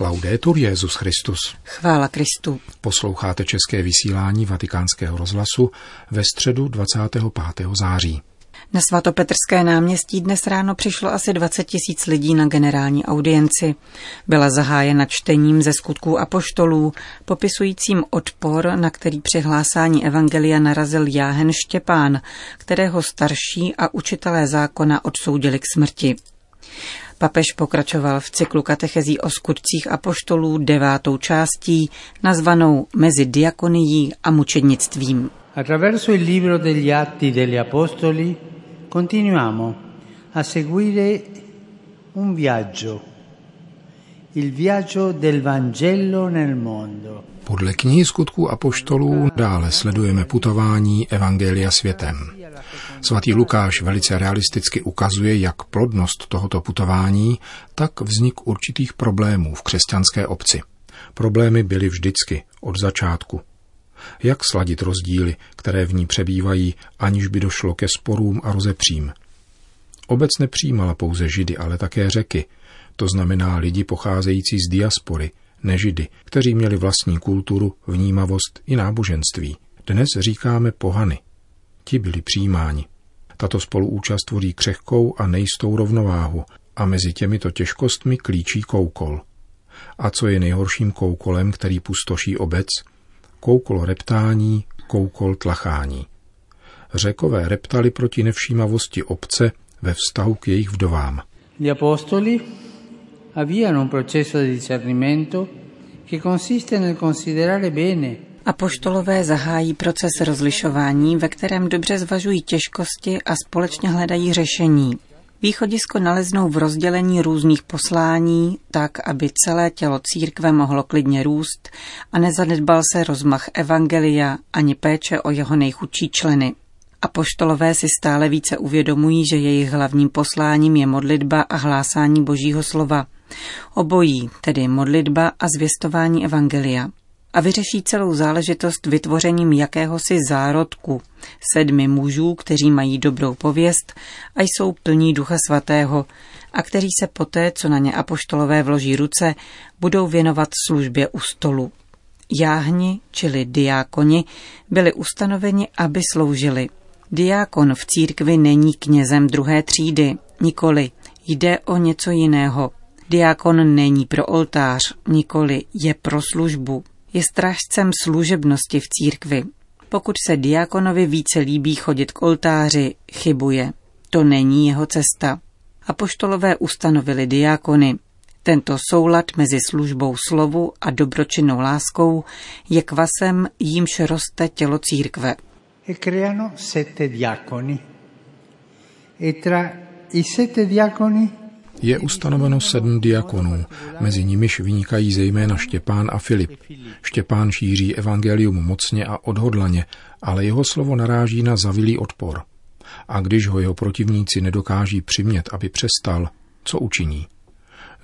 Laudetur Jezus Christus. Chvála Kristu. Posloucháte české vysílání Vatikánského rozhlasu ve středu 25. září. Na svatopetrské náměstí dnes ráno přišlo asi 20 tisíc lidí na generální audienci. Byla zahájena čtením ze skutků apoštolů, popisujícím odpor, na který při hlásání evangelia narazil Jáhen Štěpán, kterého starší a učitelé zákona odsoudili k smrti. Papež pokračoval v cyklu katechezí o skutcích apoštolů devátou částí, nazvanou Mezi diakonií a mučednictvím. Attraverso il libro degli Atti degli Apostoli continuiamo a seguire un viaggio, il viaggio del Vangelo nel mondo. Podle knihy skutků apoštolů dále sledujeme putování Evangelia světem. Svatý Lukáš velice realisticky ukazuje jak plodnost tohoto putování, tak vznik určitých problémů v křesťanské obci. Problémy byly vždycky, od začátku. Jak sladit rozdíly, které v ní přebývají, aniž by došlo ke sporům a rozepřím. Obec nepřijímala pouze židy, ale také řeky, to znamená lidi pocházející z diaspory, nežidy, kteří měli vlastní kulturu, vnímavost i náboženství. Dnes říkáme pohany. Ti byli přijímáni. Tato spoluúčast tvoří křehkou a nejistou rovnováhu a mezi těmito těžkostmi klíčí koukol. A co je nejhorším koukolem, který pustoší obec? Koukol reptání, koukol tlachání. Řekové reptali proti nevšímavosti obce ve vztahu k jejich vdovám. Gli apostoli avviano un processo di discernimento che consiste nel considerare bene Apoštolové zahájí proces rozlišování, ve kterém dobře zvažují těžkosti a společně hledají řešení. Východisko naleznou v rozdělení různých poslání, tak, aby celé tělo církve mohlo klidně růst a nezanedbal se rozmach evangelia ani péče o jeho nejchudší členy. Apoštolové si stále více uvědomují, že jejich hlavním posláním je modlitba a hlásání božího slova. Obojí, tedy modlitba a zvěstování evangelia a vyřeší celou záležitost vytvořením jakéhosi zárodku sedmi mužů, kteří mají dobrou pověst a jsou plní ducha svatého a kteří se poté, co na ně apoštolové vloží ruce, budou věnovat službě u stolu. Jáhni, čili diákoni, byli ustanoveni, aby sloužili. Diákon v církvi není knězem druhé třídy, nikoli, jde o něco jiného. Diákon není pro oltář, nikoli je pro službu je strážcem služebnosti v církvi. Pokud se diakonovi více líbí chodit k oltáři, chybuje. To není jeho cesta. Apoštolové ustanovili diakony. Tento soulad mezi službou slovu a dobročinnou láskou je kvasem, jímž roste tělo církve. E creano sette diaconi. E tra i sette diaconi je ustanoveno sedm diakonů, mezi nimiž vynikají zejména Štěpán a Filip. Štěpán šíří evangelium mocně a odhodlaně, ale jeho slovo naráží na zavilý odpor. A když ho jeho protivníci nedokáží přimět, aby přestal, co učiní?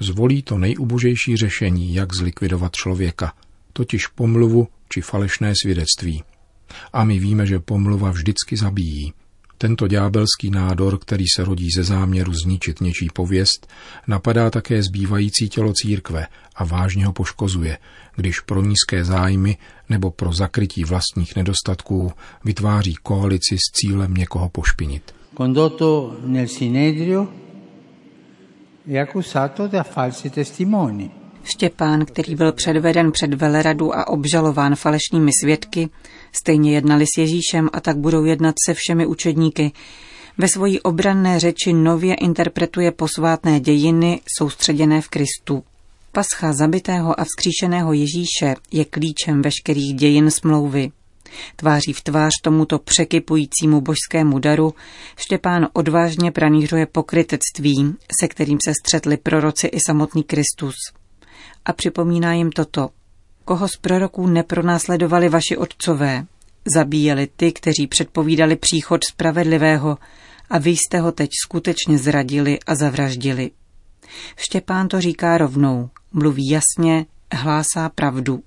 Zvolí to nejubožejší řešení, jak zlikvidovat člověka, totiž pomluvu či falešné svědectví. A my víme, že pomluva vždycky zabíjí. Tento ďábelský nádor, který se rodí ze záměru zničit něčí pověst, napadá také zbývající tělo církve a vážně ho poškozuje, když pro nízké zájmy nebo pro zakrytí vlastních nedostatků vytváří koalici s cílem někoho pošpinit. Condotto nel Sinedrio è accusato da falsi testimoni. Štěpán, který byl předveden před veleradu a obžalován falešnými svědky, stejně jednali s Ježíšem a tak budou jednat se všemi učedníky. Ve svojí obranné řeči nově interpretuje posvátné dějiny soustředěné v Kristu. Pascha zabitého a vzkříšeného Ježíše je klíčem veškerých dějin smlouvy. Tváří v tvář tomuto překypujícímu božskému daru Štěpán odvážně pranířuje pokrytectví, se kterým se střetli proroci i samotný Kristus a připomíná jim toto. Koho z proroků nepronásledovali vaši otcové? Zabíjeli ty, kteří předpovídali příchod spravedlivého a vy jste ho teď skutečně zradili a zavraždili. Štěpán to říká rovnou, mluví jasně, hlásá pravdu.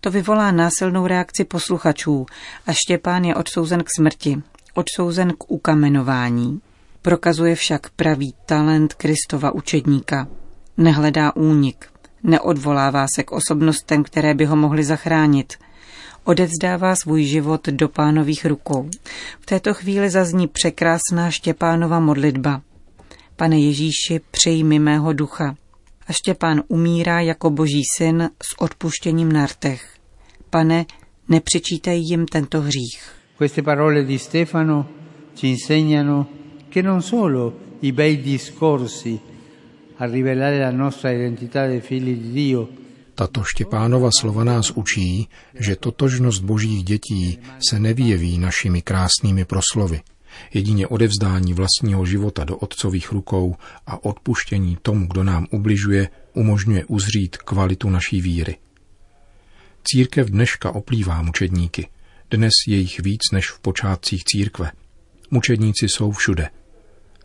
To vyvolá násilnou reakci posluchačů a Štěpán je odsouzen k smrti, odsouzen k ukamenování. Prokazuje však pravý talent Kristova učedníka. Nehledá únik, Neodvolává se k osobnostem, které by ho mohly zachránit. Odevzdává svůj život do pánových rukou. V této chvíli zazní překrásná Štěpánova modlitba. Pane Ježíši, přijmi mého ducha. A Štěpán umírá jako boží syn s odpuštěním na rtech. Pane, nepřičítej jim tento hřích. Queste parole di Stefano ci insegnano che non solo i bei discorsi tato Štěpánova slova nás učí, že totožnost božích dětí se nevyjeví našimi krásnými proslovy. Jedině odevzdání vlastního života do otcových rukou a odpuštění tomu, kdo nám ubližuje, umožňuje uzřít kvalitu naší víry. Církev dneška oplývá mučedníky. Dnes je jich víc než v počátcích církve. Mučedníci jsou všude.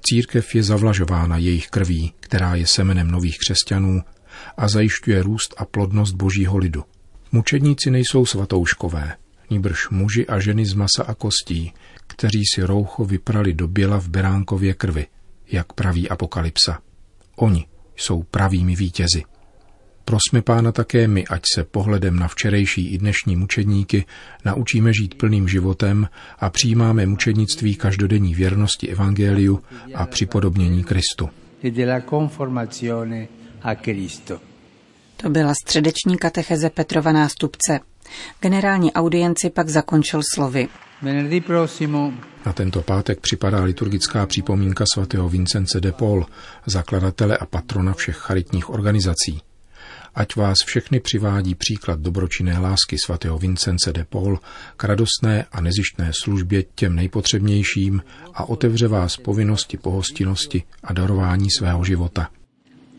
Církev je zavlažována jejich krví, která je semenem nových křesťanů a zajišťuje růst a plodnost božího lidu. Mučedníci nejsou svatouškové, níbrž muži a ženy z masa a kostí, kteří si roucho vyprali do běla v beránkově krvi, jak praví apokalypsa. Oni jsou pravými vítězi. Prosme pána také my, ať se pohledem na včerejší i dnešní mučedníky naučíme žít plným životem a přijímáme mučednictví každodenní věrnosti Evangeliu a připodobnění Kristu. To byla středeční katecheze Petrova nástupce. Generální audienci pak zakončil slovy. Na tento pátek připadá liturgická připomínka svatého Vincence de Paul, zakladatele a patrona všech charitních organizací. Ať vás všechny přivádí příklad dobročinné lásky svatého Vincence de Paul k radostné a nezištné službě těm nejpotřebnějším a otevře vás povinnosti pohostinnosti a darování svého života.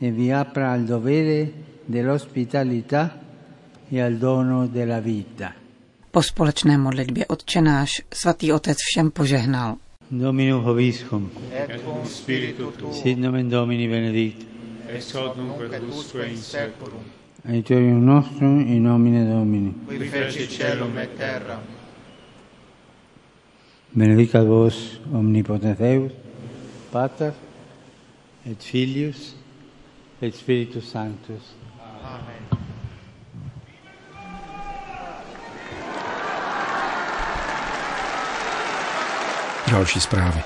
Vi apra al dovere dell'ospitalità al dono della vita. Po společné modlitbě odčenáš svatý otec všem požehnal. Dominum hoviscum. Et cum spiritu tuo. Sit nomen Domini benedictum. Es hoc nunc et usque in seculum. Aiuterium nostrum in nomine Domini. Qui feci celum et terra. Benedicat vos omnipotens Deus, Pater et Filius et Spiritus Sanctus. Amen. Další zprávy.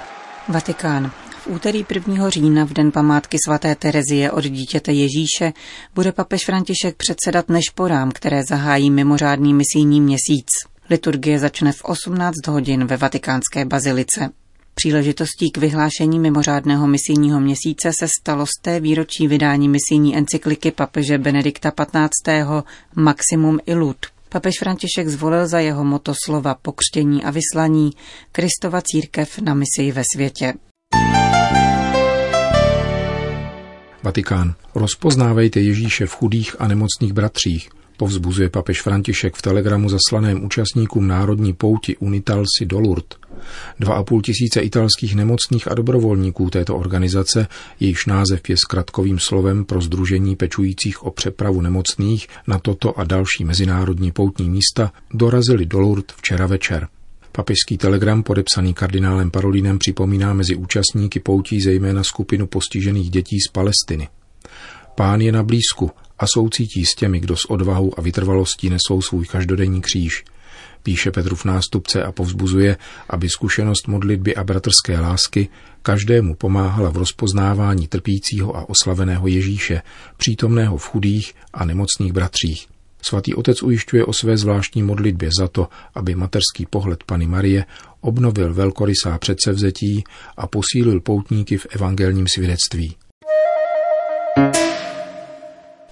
Vatikán. Úterý 1. října v den památky svaté Terezie od dítěte Ježíše bude papež František předsedat nešporám, které zahájí mimořádný misijní měsíc. Liturgie začne v 18 hodin ve vatikánské bazilice. Příležitostí k vyhlášení mimořádného misijního měsíce se stalo z té výročí vydání misijní encykliky papeže Benedikta XV. Maximum Illud, Papež František zvolil za jeho moto slova pokřtění a vyslaní Kristova církev na misi ve světě. Vatikán. Rozpoznávejte Ježíše v chudých a nemocných bratřích, povzbuzuje papež František v telegramu zaslaném účastníkům národní pouti Unitalsi do Lourdes. Dva a půl tisíce italských nemocných a dobrovolníků této organizace, jejíž název je zkratkovým slovem pro združení pečujících o přepravu nemocných na toto a další mezinárodní poutní místa, dorazili do Lourdes včera večer. Papežský telegram podepsaný kardinálem Parolínem připomíná mezi účastníky poutí zejména skupinu postižených dětí z Palestiny. Pán je na blízku a soucítí s těmi, kdo s odvahou a vytrvalostí nesou svůj každodenní kříž – píše Petrův nástupce a povzbuzuje, aby zkušenost modlitby a bratrské lásky každému pomáhala v rozpoznávání trpícího a oslaveného Ježíše, přítomného v chudých a nemocných bratřích. Svatý otec ujišťuje o své zvláštní modlitbě za to, aby materský pohled Pany Marie obnovil velkorysá předsevzetí a posílil poutníky v evangelním svědectví.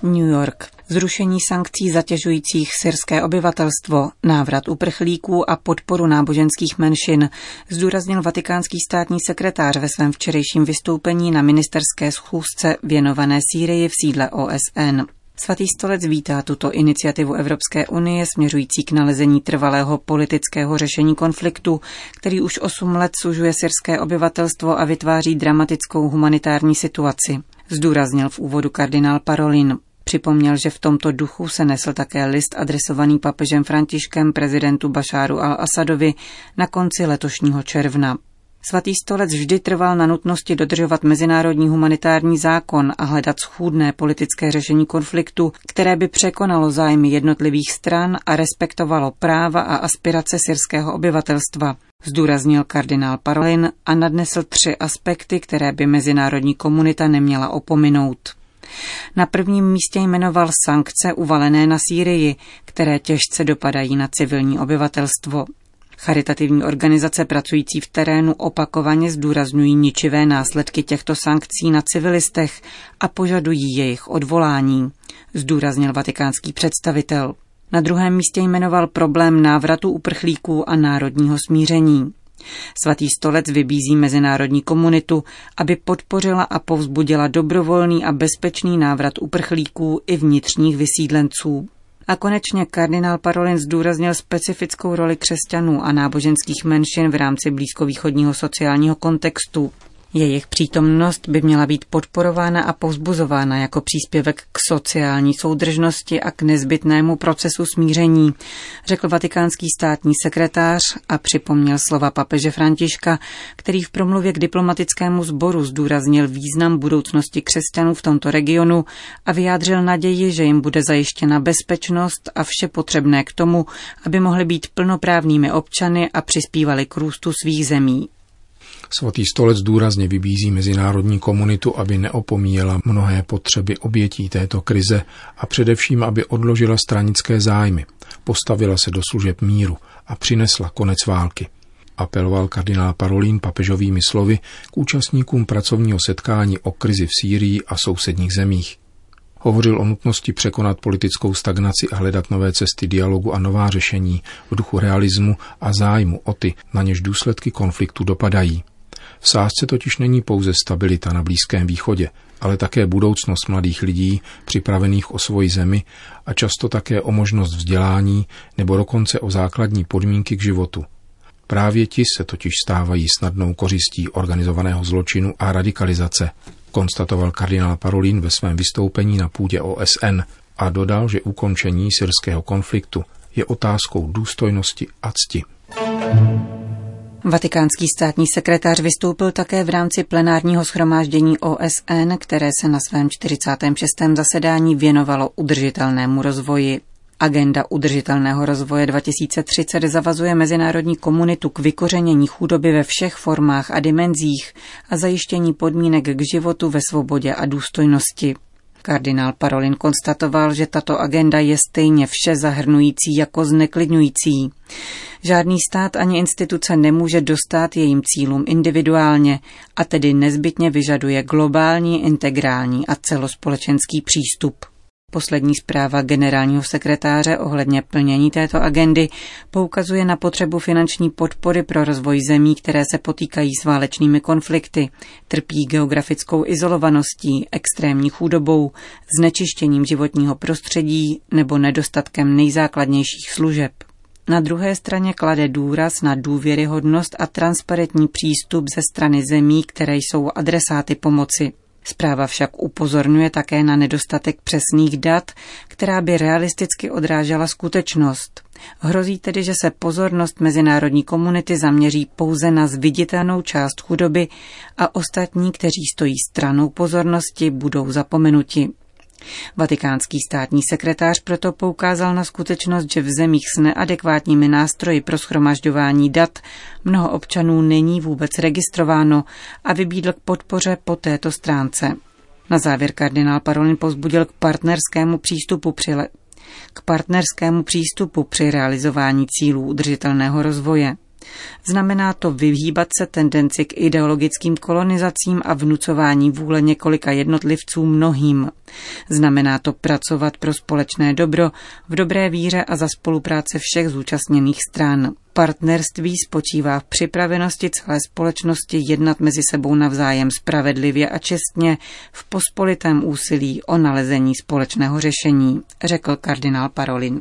New York. Zrušení sankcí zatěžujících syrské obyvatelstvo, návrat uprchlíků a podporu náboženských menšin, zdůraznil vatikánský státní sekretář ve svém včerejším vystoupení na ministerské schůzce věnované Sýrii v sídle OSN. Svatý stolec vítá tuto iniciativu Evropské unie směřující k nalezení trvalého politického řešení konfliktu, který už 8 let sužuje syrské obyvatelstvo a vytváří dramatickou humanitární situaci. Zdůraznil v úvodu kardinál Parolin. Připomněl, že v tomto duchu se nesl také list adresovaný papežem Františkem prezidentu Bašáru al-Asadovi na konci letošního června. Svatý stolec vždy trval na nutnosti dodržovat mezinárodní humanitární zákon a hledat schůdné politické řešení konfliktu, které by překonalo zájmy jednotlivých stran a respektovalo práva a aspirace syrského obyvatelstva, zdůraznil kardinál Parolin a nadnesl tři aspekty, které by mezinárodní komunita neměla opominout. Na prvním místě jmenoval sankce uvalené na Sýrii, které těžce dopadají na civilní obyvatelstvo. Charitativní organizace pracující v terénu opakovaně zdůrazňují ničivé následky těchto sankcí na civilistech a požadují jejich odvolání, zdůraznil vatikánský představitel. Na druhém místě jmenoval problém návratu uprchlíků a národního smíření. Svatý stolec vybízí mezinárodní komunitu, aby podpořila a povzbudila dobrovolný a bezpečný návrat uprchlíků i vnitřních vysídlenců. A konečně kardinál Parolin zdůraznil specifickou roli křesťanů a náboženských menšin v rámci blízkovýchodního sociálního kontextu. Jejich přítomnost by měla být podporována a povzbuzována jako příspěvek k sociální soudržnosti a k nezbytnému procesu smíření, řekl vatikánský státní sekretář a připomněl slova papeže Františka, který v promluvě k diplomatickému sboru zdůraznil význam budoucnosti křesťanů v tomto regionu a vyjádřil naději, že jim bude zajištěna bezpečnost a vše potřebné k tomu, aby mohli být plnoprávnými občany a přispívali k růstu svých zemí. Svatý stolec důrazně vybízí mezinárodní komunitu, aby neopomíjela mnohé potřeby obětí této krize a především, aby odložila stranické zájmy, postavila se do služeb míru a přinesla konec války. Apeloval kardinál Parolín papežovými slovy k účastníkům pracovního setkání o krizi v Sýrii a sousedních zemích. Hovořil o nutnosti překonat politickou stagnaci a hledat nové cesty dialogu a nová řešení v duchu realismu a zájmu o ty, na něž důsledky konfliktu dopadají. V sázce totiž není pouze stabilita na Blízkém východě, ale také budoucnost mladých lidí připravených o svoji zemi a často také o možnost vzdělání nebo dokonce o základní podmínky k životu. Právě ti se totiž stávají snadnou kořistí organizovaného zločinu a radikalizace, konstatoval kardinál Parolin ve svém vystoupení na půdě OSN a dodal, že ukončení syrského konfliktu je otázkou důstojnosti a cti. Vatikánský státní sekretář vystoupil také v rámci plenárního schromáždění OSN, které se na svém 46. zasedání věnovalo udržitelnému rozvoji. Agenda udržitelného rozvoje 2030 zavazuje mezinárodní komunitu k vykořenění chudoby ve všech formách a dimenzích a zajištění podmínek k životu ve svobodě a důstojnosti. Kardinál Parolin konstatoval, že tato agenda je stejně vše zahrnující jako zneklidňující. Žádný stát ani instituce nemůže dostat jejím cílům individuálně a tedy nezbytně vyžaduje globální, integrální a celospolečenský přístup. Poslední zpráva generálního sekretáře ohledně plnění této agendy poukazuje na potřebu finanční podpory pro rozvoj zemí, které se potýkají s válečnými konflikty, trpí geografickou izolovaností, extrémní chudobou, znečištěním životního prostředí nebo nedostatkem nejzákladnějších služeb. Na druhé straně klade důraz na důvěryhodnost a transparentní přístup ze strany zemí, které jsou adresáty pomoci. Zpráva však upozorňuje také na nedostatek přesných dat, která by realisticky odrážela skutečnost. Hrozí tedy, že se pozornost mezinárodní komunity zaměří pouze na zviditelnou část chudoby a ostatní, kteří stojí stranou pozornosti, budou zapomenuti. Vatikánský státní sekretář proto poukázal na skutečnost, že v zemích s neadekvátními nástroji pro schromažďování dat mnoho občanů není vůbec registrováno a vybídl k podpoře po této stránce. Na závěr kardinál Parolin pozbudil k partnerskému přístupu při le- k partnerskému přístupu při realizování cílů udržitelného rozvoje. Znamená to vyhýbat se tendenci k ideologickým kolonizacím a vnucování vůle několika jednotlivců mnohým. Znamená to pracovat pro společné dobro v dobré víře a za spolupráce všech zúčastněných stran. Partnerství spočívá v připravenosti celé společnosti jednat mezi sebou navzájem spravedlivě a čestně v pospolitém úsilí o nalezení společného řešení, řekl kardinál Parolin.